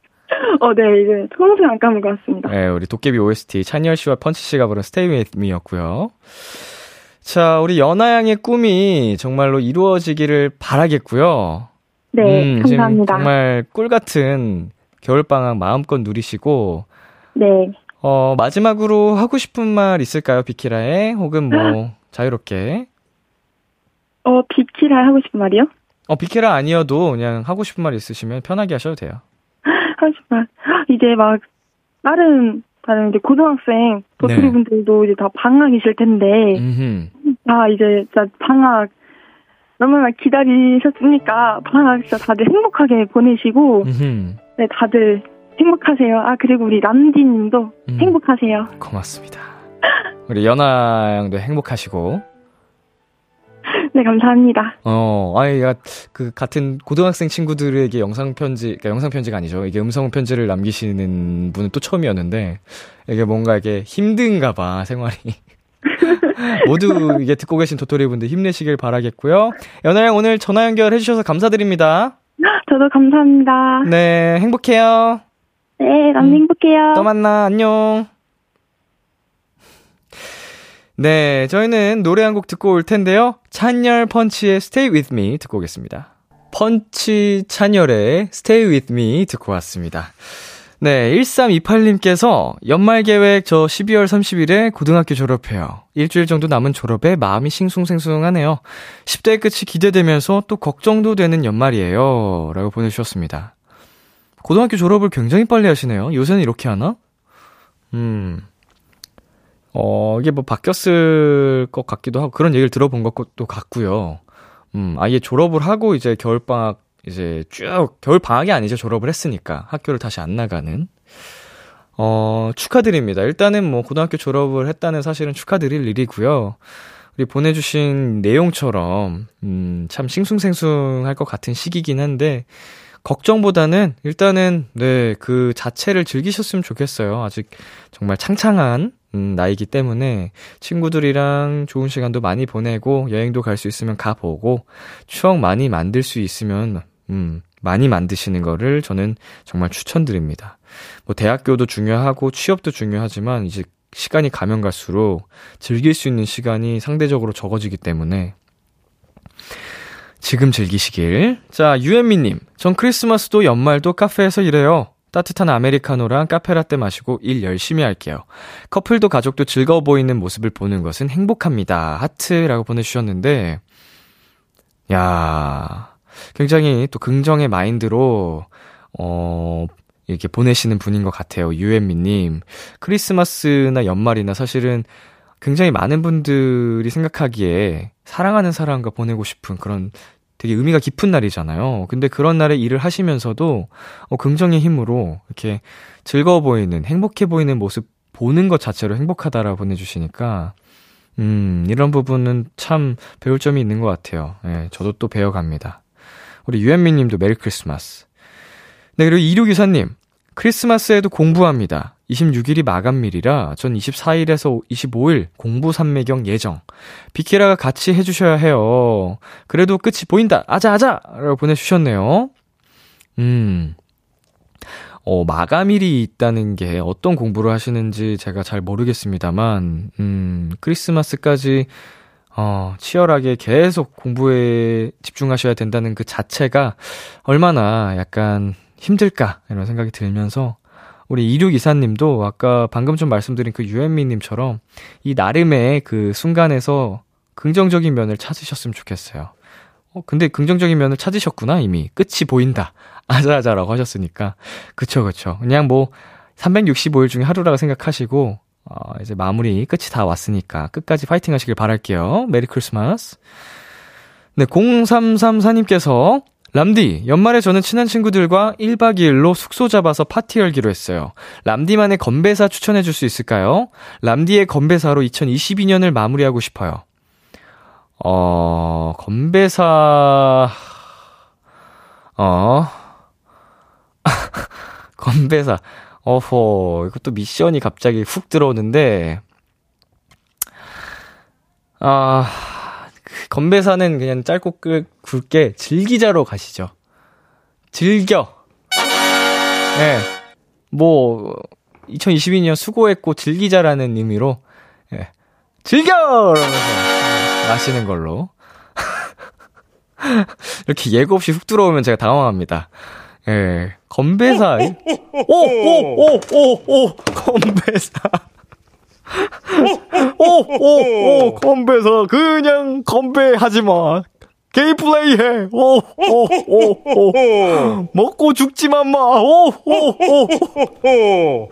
어, 네, 이제 평소에 안 같습니다. 네, 우리 도깨비 OST 찬열 씨와 펀치 씨가 부른 Stay With Me였고요. 자, 우리 연아 양의 꿈이 정말로 이루어지기를 바라겠고요. 네, 음, 감사합니다. 정말 꿀 같은 겨울방학 마음껏 누리시고, 네. 어, 마지막으로 하고 싶은 말 있을까요, 비키라에? 혹은 뭐, 자유롭게. 어, 비키라 하고 싶은 말이요? 어, 비키라 아니어도 그냥 하고 싶은 말 있으시면 편하게 하셔도 돼요. 하고 싶은 말. 이제 막, 다른, 다른 이제 고등학생 도토리 네. 분들도 이제 다 방학이실 텐데, 음흠. 아, 이제 진짜 방학, 너무나 기다리셨으니까, 방학 진짜 다들 행복하게 보내시고, 음흠. 네, 다들 행복하세요. 아, 그리고 우리 람디 님도 음. 행복하세요. 고맙습니다. 우리 연아 양도 행복하시고, 네, 감사합니다. 어, 아이가 그 같은 고등학생 친구들에게 영상 편지, 그러니까 영상 편지가 아니죠. 이게 음성 편지를 남기시는 분은 또 처음이었는데 이게 뭔가 이게 힘든가 봐 생활이. 모두 이게 듣고 계신 도토리 분들 힘내시길 바라겠고요. 연아 양 오늘 전화 연결해 주셔서 감사드립니다. 저도 감사합니다. 네, 행복해요. 네, 람디 행복해요. 또 만나. 안녕. 네, 저희는 노래 한 곡 듣고 올 텐데요. 찬열 펀치의 Stay With Me 듣고 오겠습니다. 펀치 찬열의 Stay With Me 듣고 왔습니다. 네, 1328님께서 연말 계획 저 12월 30일에 고등학교 졸업해요. 일주일 정도 남은 졸업에 마음이 싱숭생숭하네요. 10대 끝이 기대되면서 또 걱정도 되는 연말이에요. 라고 보내주셨습니다. 고등학교 졸업을 굉장히 빨리 하시네요. 요새는 이렇게 하나? 음. 어, 이게 뭐 바뀌었을 것 같기도 하고 그런 얘기를 들어본 것도 같고요. 음, 아예 졸업을 하고 이제 겨울방학 이제 쭉 겨울방학이 아니죠. 졸업을 했으니까 학교를 다시 안 나가는. 어, 축하드립니다. 일단은 뭐 고등학교 졸업을 했다는 사실은 축하드릴 일이고요. 우리 보내주신 내용처럼 음, 참 싱숭생숭할 것 같은 시기긴 한데 걱정보다는 일단은 네, 그 자체를 즐기셨으면 좋겠어요. 아직 정말 창창한 음, 나이기 때문에 친구들이랑 좋은 시간도 많이 보내고 여행도 갈 수 있으면 가보고 추억 많이 만들 수 있으면 음, 많이 만드시는 거를 저는 정말 추천드립니다. 뭐 대학교도 중요하고 취업도 중요하지만 이제 시간이 가면 갈수록 즐길 수 있는 시간이 상대적으로 적어지기 때문에 지금 즐기시길. 자, 유현미님. 전 크리스마스도 연말도 카페에서 일해요. 따뜻한 아메리카노랑 카페라떼 마시고 일 열심히 할게요. 커플도 가족도 즐거워 보이는 모습을 보는 것은 행복합니다. 하트라고 보내주셨는데, 야 굉장히 또 긍정의 마인드로, 어, 이렇게 보내시는 분인 것 같아요. 유현미님. 크리스마스나 연말이나 사실은 굉장히 많은 분들이 생각하기에 사랑하는 사람과 보내고 싶은 그런 되게 의미가 깊은 날이잖아요. 근데 그런 날에 일을 하시면서도 어, 긍정의 힘으로 이렇게 즐거워 보이는, 행복해 보이는 모습 보는 것 자체로 행복하다라고 보내주시니까, 음, 이런 부분은 참 배울 점이 있는 것 같아요. 예, 저도 또 배워갑니다. 우리 유현미 님도 메리 크리스마스. 네, 그리고 이류기사님. 크리스마스에도 공부합니다. 26일이 마감일이라 전 24일에서 25일 공부 삼매경 예정. 비키라가 같이 해주셔야 해요. 그래도 끝이 보인다. 아자, 아자! 라고 보내주셨네요. 음. 어, 마감일이 있다는 게 어떤 공부를 하시는지 제가 잘 모르겠습니다만, 음, 크리스마스까지, 어, 치열하게 계속 공부에 집중하셔야 된다는 그 자체가 얼마나 약간 힘들까, 이런 생각이 들면서, 우리 이륙 이사님도 아까 방금 좀 말씀드린 그 유현미님처럼 이 나름의 그 순간에서 긍정적인 면을 찾으셨으면 좋겠어요. 어, 근데 긍정적인 면을 찾으셨구나, 이미. 끝이 보인다. 아자아자라고 하셨으니까. 그쵸, 그쵸. 그냥 뭐, 365일 중에 하루라고 생각하시고, 어, 이제 마무리, 끝이 다 왔으니까, 끝까지 파이팅 하시길 바랄게요. Merry Christmas. 네, 0334님께서, 람디, 연말에 저는 친한 친구들과 1박 2일로 숙소 잡아서 파티 열기로 했어요. 람디만의 건배사 추천해 줄 수 있을까요? 람디의 건배사로 2022년을 마무리하고 싶어요. 어, 건배사, 어, 건배사. 어허, 이것도 미션이 갑자기 훅 들어오는데, 아, 그 건배사는 그냥 짧고 끌, 굵게 즐기자로 가시죠. 즐겨. 네. 뭐, 2022년 수고했고 즐기자라는 의미로, 예. 즐겨! 이러면서 마시는 걸로. 이렇게 예고 없이 훅 들어오면 제가 당황합니다. 예. 건배사. 오, 오, 오, 오, 오, 건배사. 오, 오, 오, 건배사. 그냥 건배하지 마. 게임 플레이 해. 오, 오, 오, 오. 먹고 죽지만 마. 오, 오, 오, 오.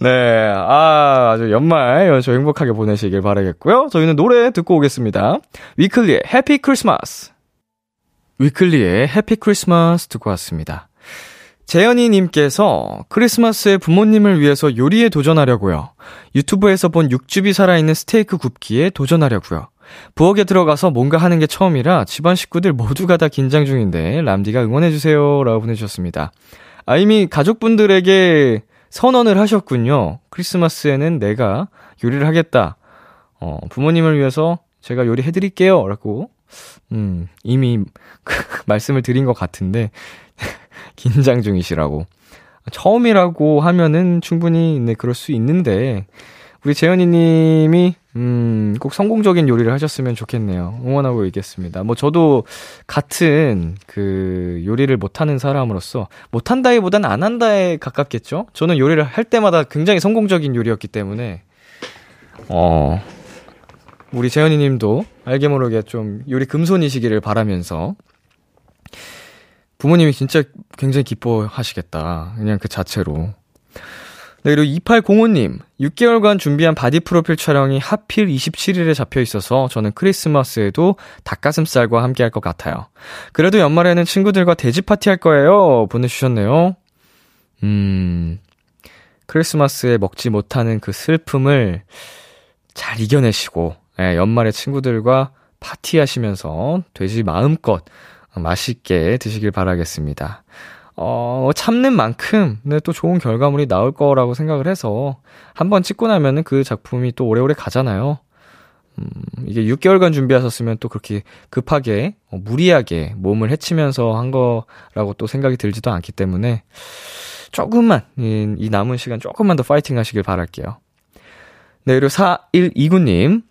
네. 아, 아주 연말 연초 행복하게 보내시길 바라겠고요. 저희는 노래 듣고 오겠습니다. 위클리의 해피 크리스마스. 위클리의 해피 크리스마스 듣고 왔습니다. 재현이님께서 크리스마스에 부모님을 위해서 요리에 도전하려고요. 유튜브에서 본 육즙이 살아있는 스테이크 굽기에 도전하려고요. 부엌에 들어가서 뭔가 하는 게 처음이라 집안 식구들 모두가 다 긴장 중인데 람디가 응원해주세요. 라고 보내주셨습니다. 아, 이미 가족분들에게 선언을 하셨군요. 크리스마스에는 내가 요리를 하겠다. 어, 부모님을 위해서 제가 요리해드릴게요. 라고, 음, 이미 말씀을 드린 것 같은데, 긴장 중이시라고. 처음이라고 하면은 충분히 네, 그럴 수 있는데, 우리 재현이 님이, 음, 꼭 성공적인 요리를 하셨으면 좋겠네요. 응원하고 있겠습니다. 뭐, 저도 같은 그 요리를 못하는 사람으로서, 못한다기보단 안 한다에 가깝겠죠? 저는 요리를 할 때마다 굉장히 성공적인 요리였기 때문에, 어, 우리 재현이 님도 알게 모르게 좀 요리 금손이시기를 바라면서, 부모님이 진짜 굉장히 기뻐하시겠다. 그냥 그 자체로. 네, 그리고 2805님, 6개월간 준비한 body 프로필 촬영이 하필 27일에 잡혀 있어서 저는 크리스마스에도 닭가슴살과 함께 할 것 같아요. 그래도 연말에는 친구들과 돼지 파티 할 거예요. 보내주셨네요. 음, 크리스마스에 먹지 못하는 그 슬픔을 잘 이겨내시고, 예, 연말에 친구들과 파티하시면서 돼지 마음껏 맛있게 드시길 바라겠습니다. 어, 참는 만큼, 네, 또 좋은 결과물이 나올 거라고 생각을 해서, 한번 찍고 나면은 그 작품이 또 오래오래 가잖아요. 음, 이게 6개월간 준비하셨으면 또 그렇게 급하게, 어, 무리하게 몸을 해치면서 한 거라고 또 생각이 들지도 않기 때문에, 조금만, 이, 이 남은 시간 조금만 더 파이팅 하시길 바랄게요. 네, 그리고 4129님,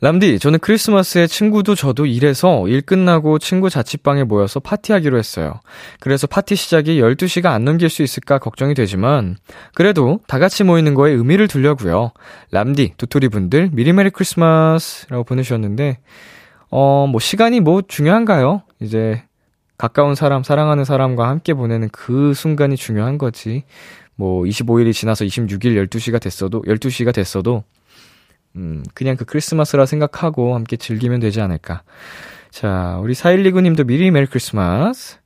람디, 저는 크리스마스에 친구도 저도 일해서 일 끝나고 친구 자취방에 모여서 파티하기로 했어요. 그래서 파티 시작이 12시가 안 넘길 수 있을까 걱정이 되지만, 그래도 다 같이 모이는 거에 의미를 두려고요. 람디, 도토리 분들, 미리 메리 크리스마스! 라고 보내주셨는데, 어, 뭐, 시간이 뭐 중요한가요? 이제, 가까운 사람, 사랑하는 사람과 함께 보내는 그 순간이 중요한 거지. 뭐, 25일이 지나서 26일 12시가 됐어도, 12시가 됐어도, 음, 그냥 그 크리스마스라 생각하고 함께 즐기면 되지 않을까. 자, 우리 4129님도 미리 메리 크리스마스.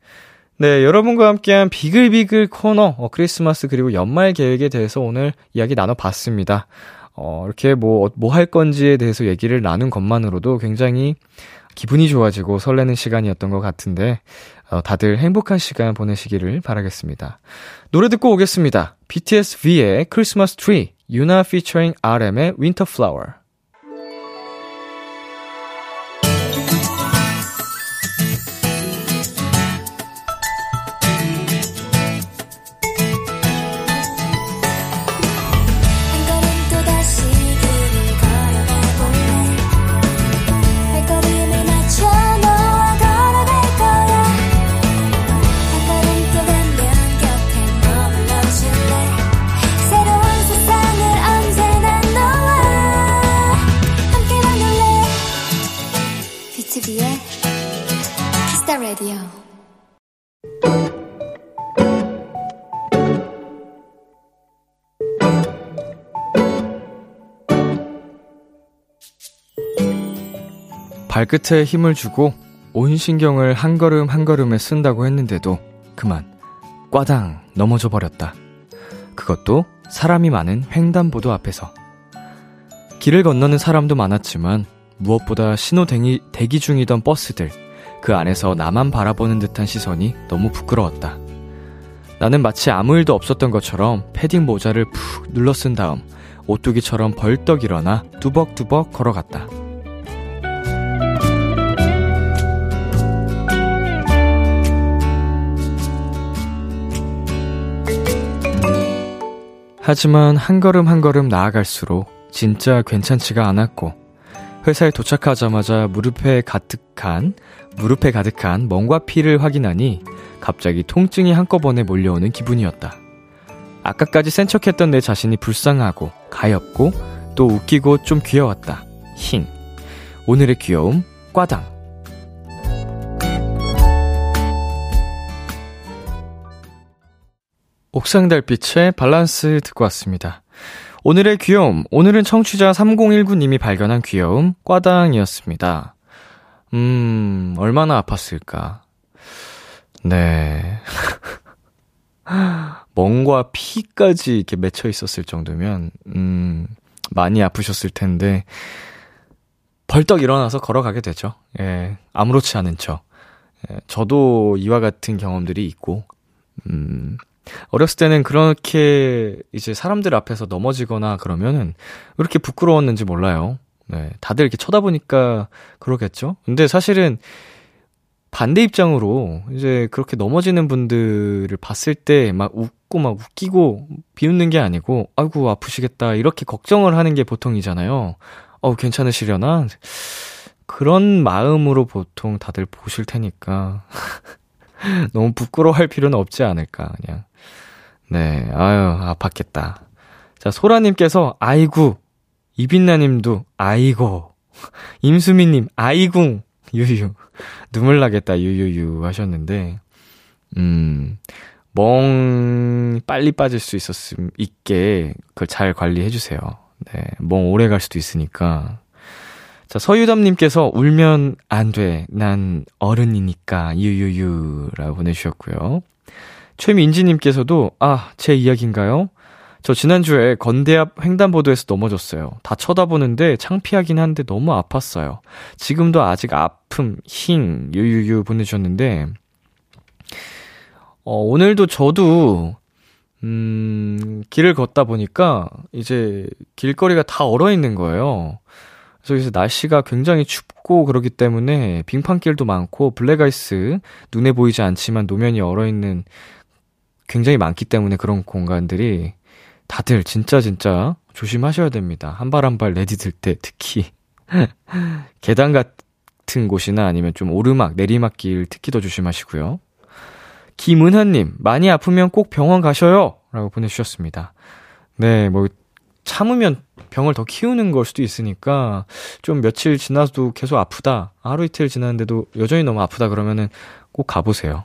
네, 여러분과 함께한 비글비글 코너, 어, 크리스마스 그리고 연말 계획에 대해서 오늘 이야기 나눠봤습니다. 어, 이렇게 뭐, 뭐 할 건지에 대해서 얘기를 나눈 것만으로도 굉장히 기분이 좋아지고 설레는 시간이었던 것 같은데, 어, 다들 행복한 시간 보내시기를 바라겠습니다. 노래 듣고 오겠습니다. BTS V의 크리스마스 트리. 유나 featuring RM의 Winter Flower. 발끝에 힘을 주고 온 신경을 한 걸음 한 걸음에 쓴다고 했는데도 그만 꽈당 넘어져 버렸다. 그것도 사람이 많은 횡단보도 앞에서. 길을 건너는 사람도 많았지만 무엇보다 신호 대기, 대기 중이던 버스들, 그 안에서 나만 바라보는 듯한 시선이 너무 부끄러웠다. 나는 마치 아무 일도 없었던 것처럼 패딩 모자를 푹 눌러 쓴 다음 오뚜기처럼 벌떡 일어나 뚜벅뚜벅 걸어갔다. 하지만 한 걸음 한 걸음 나아갈수록 진짜 괜찮지가 않았고 회사에 도착하자마자 무릎에 가득한 무릎에 가득한 멍과 피를 확인하니 갑자기 통증이 한꺼번에 몰려오는 기분이었다. 아까까지 센 척했던 내 자신이 불쌍하고 가엽고 또 웃기고 좀 귀여웠다. 힝. 오늘의 귀여움 꽈당. 옥상 달빛의 밸런스 듣고 왔습니다. 오늘의 귀여움, 오늘은 청취자 3019님이 발견한 귀여움, 꽈당이었습니다. 음, 얼마나 아팠을까. 네. 멍과 피까지 이렇게 맺혀 있었을 정도면, 음, 많이 아프셨을 텐데, 벌떡 일어나서 걸어가게 되죠. 예, 아무렇지 않은 척. 예, 저도 이와 같은 경험들이 있고, 음, 어렸을 때는 그렇게 이제 사람들 앞에서 넘어지거나 그러면은 왜 이렇게 부끄러웠는지 몰라요. 네. 다들 이렇게 쳐다보니까 그러겠죠? 근데 사실은 반대 입장으로 이제 그렇게 넘어지는 분들을 봤을 때 막 웃고 막 웃기고 비웃는 게 아니고 아이고 아프시겠다 이렇게 걱정을 하는 게 보통이잖아요. 어 괜찮으시려나? 그런 마음으로 보통 다들 보실 테니까 너무 부끄러워할 필요는 없지 않을까 그냥. 네, 아유 아팠겠다. 자 소라님께서 아이구 이빛나님도 아이고 임수미님 아이궁 유유 눈물 나겠다 유유유 하셨는데 음. 멍 빨리 빠질 수 있었음 있게 그걸 잘 관리해 주세요. 네. 멍 오래 갈 수도 있으니까. 자, 서유담 님께서 울면 안 돼. 난 어른이니까 유유유라고 보내 주셨고요. 최민지 님께서도 아, 제 이야기인가요? 저 지난주에 건대 앞 횡단보도에서 넘어졌어요. 다 쳐다보는데 창피하긴 한데 너무 아팠어요. 지금도 아직 아픔, 힝, 유유유 보내주셨는데, 어, 오늘도 저도, 음, 길을 걷다 보니까 이제 길거리가 다 얼어 있는 거예요. 그래서 날씨가 굉장히 춥고 그러기 때문에 빙판길도 많고 블랙아이스 눈에 보이지 않지만 노면이 얼어 있는 굉장히 많기 때문에 그런 공간들이 다들 진짜 진짜 조심하셔야 됩니다. 한 발 한 발 내디딜 때 특히 계단 같은 곳이나 아니면 좀 오르막, 내리막길 특히 더 조심하시고요. 김은하님, 많이 아프면 꼭 병원 가셔요! 라고 보내주셨습니다. 네, 뭐, 참으면 병을 더 키우는 걸 수도 있으니까, 좀 며칠 지나도 계속 아프다, 하루 이틀 지났는데도 여전히 너무 아프다 그러면은 꼭 가보세요.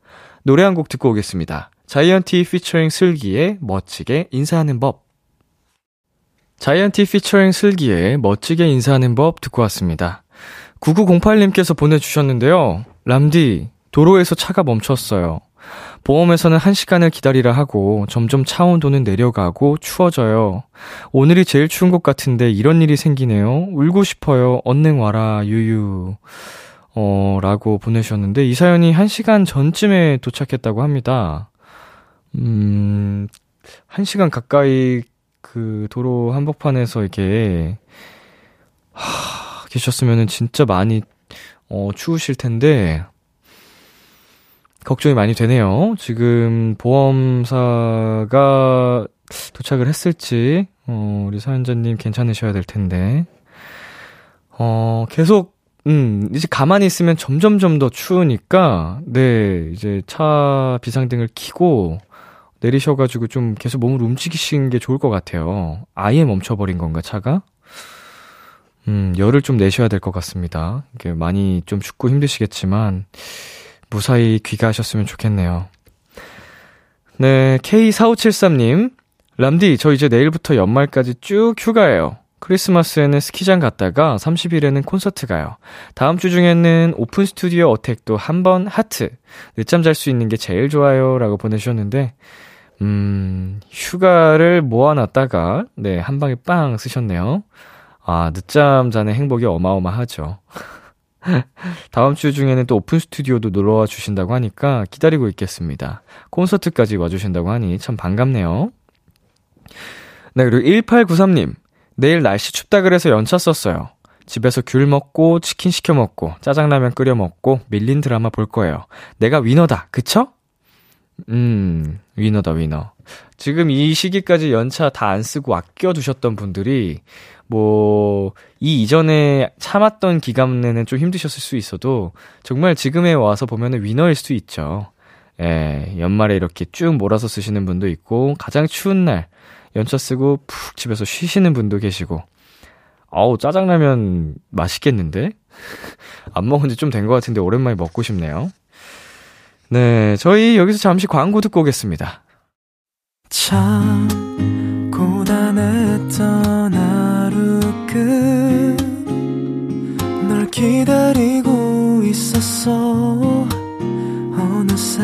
노래 한 곡 듣고 오겠습니다. 자이언티 피처링 슬기의 멋지게 인사하는 법. 자이언티 피처링 슬기의 멋지게 인사하는 법 듣고 왔습니다. 9908님께서 보내주셨는데요. 람디, 도로에서 차가 멈췄어요. 보험에서는 1시간을 기다리라 하고 점점 차 온도는 내려가고 추워져요. 오늘이 제일 추운 것 같은데 이런 일이 생기네요. 울고 싶어요. 언능 와라, 유유. 어, 라고 보내셨는데, 이 사연이 1시간 전쯤에 도착했다고 합니다. 음, 1시간 가까이 그 도로 한복판에서 이렇게, 하, 계셨으면은 진짜 많이, 어, 추우실 텐데, 걱정이 많이 되네요. 지금 보험사가 도착을 했을지, 어, 우리 사연자님 괜찮으셔야 될 텐데, 어, 계속 음, 이제 가만히 있으면 점점점 더 추우니까, 네, 이제 차 비상등을 켜고 내리셔가지고 좀 계속 몸을 움직이시는 게 좋을 것 같아요. 아예 멈춰버린 건가, 차가? 음, 열을 좀 내셔야 될 것 같습니다. 이게 많이 좀 춥고 힘드시겠지만, 무사히 귀가하셨으면 좋겠네요. 네, K4573님. 람디, 저 이제 내일부터 연말까지 쭉 휴가예요. 크리스마스에는 스키장 갔다가 30일에는 콘서트 가요. 다음 주 중에는 오픈 스튜디오 attack도 한 번 하트. 늦잠 잘 수 있는 게 제일 좋아요. 라고 보내주셨는데, 음, 휴가를 모아놨다가, 네, 한 방에 빵 쓰셨네요. 아, 늦잠 자는 행복이 어마어마하죠. 다음 주 중에는 또 오픈 스튜디오도 놀러 와 주신다고 하니까 기다리고 있겠습니다. 콘서트까지 와주신다고 하니 참 반갑네요. 네, 그리고 1893님. 내일 날씨 춥다 그래서 연차 썼어요. 집에서 귤 먹고 치킨 시켜 먹고 짜장라면 끓여 먹고 밀린 드라마 볼 거예요. 내가 위너다. 그쵸? 음, 위너다 위너. 지금 이 시기까지 연차 다 안 쓰고 아껴 두셨던 분들이 뭐, 이 이전에 참았던 기간에는 좀 힘드셨을 수 있어도, 정말 지금에 와서 보면은 위너일 수 있죠. 예, 연말에 이렇게 쭉 몰아서 쓰시는 분도 있고, 가장 추운 날, 연차 쓰고 푹 집에서 쉬시는 분도 계시고, 아우, 짜장라면 맛있겠는데? 안 먹은 지 좀 된 것 같은데 오랜만에 먹고 싶네요. 네, 저희 여기서 잠시 광고 듣고 오겠습니다. 참 고단했던 하루 끝널 기다리고 있었어 어느새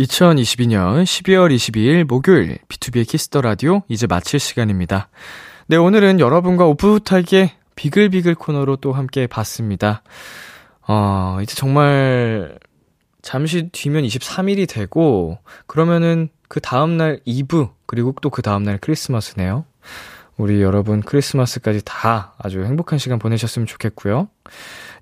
2022년 12월 22일 목요일 비투비의 Kiss the Radio 이제 마칠 시간입니다. 네, 오늘은 여러분과 오붓하게 비글비글 코너로 또 함께 봤습니다. 어, 이제 정말 잠시 뒤면 23일이 되고 그러면은 그 다음 날 이브 그리고 또 그 다음 날 크리스마스네요. 우리 여러분 크리스마스까지 다 아주 행복한 시간 보내셨으면 좋겠고요.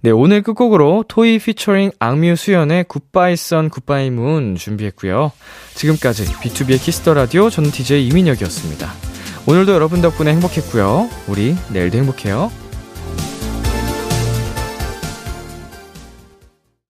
네, 오늘 끝곡으로 토이 피처링 악뮤 수연의 Goodbye Sun Goodbye Moon 준비했고요. 지금까지 비투비의 Kiss the Radio 저는 DJ 이민혁이었습니다. 오늘도 여러분 덕분에 행복했고요. 우리 내일도 행복해요.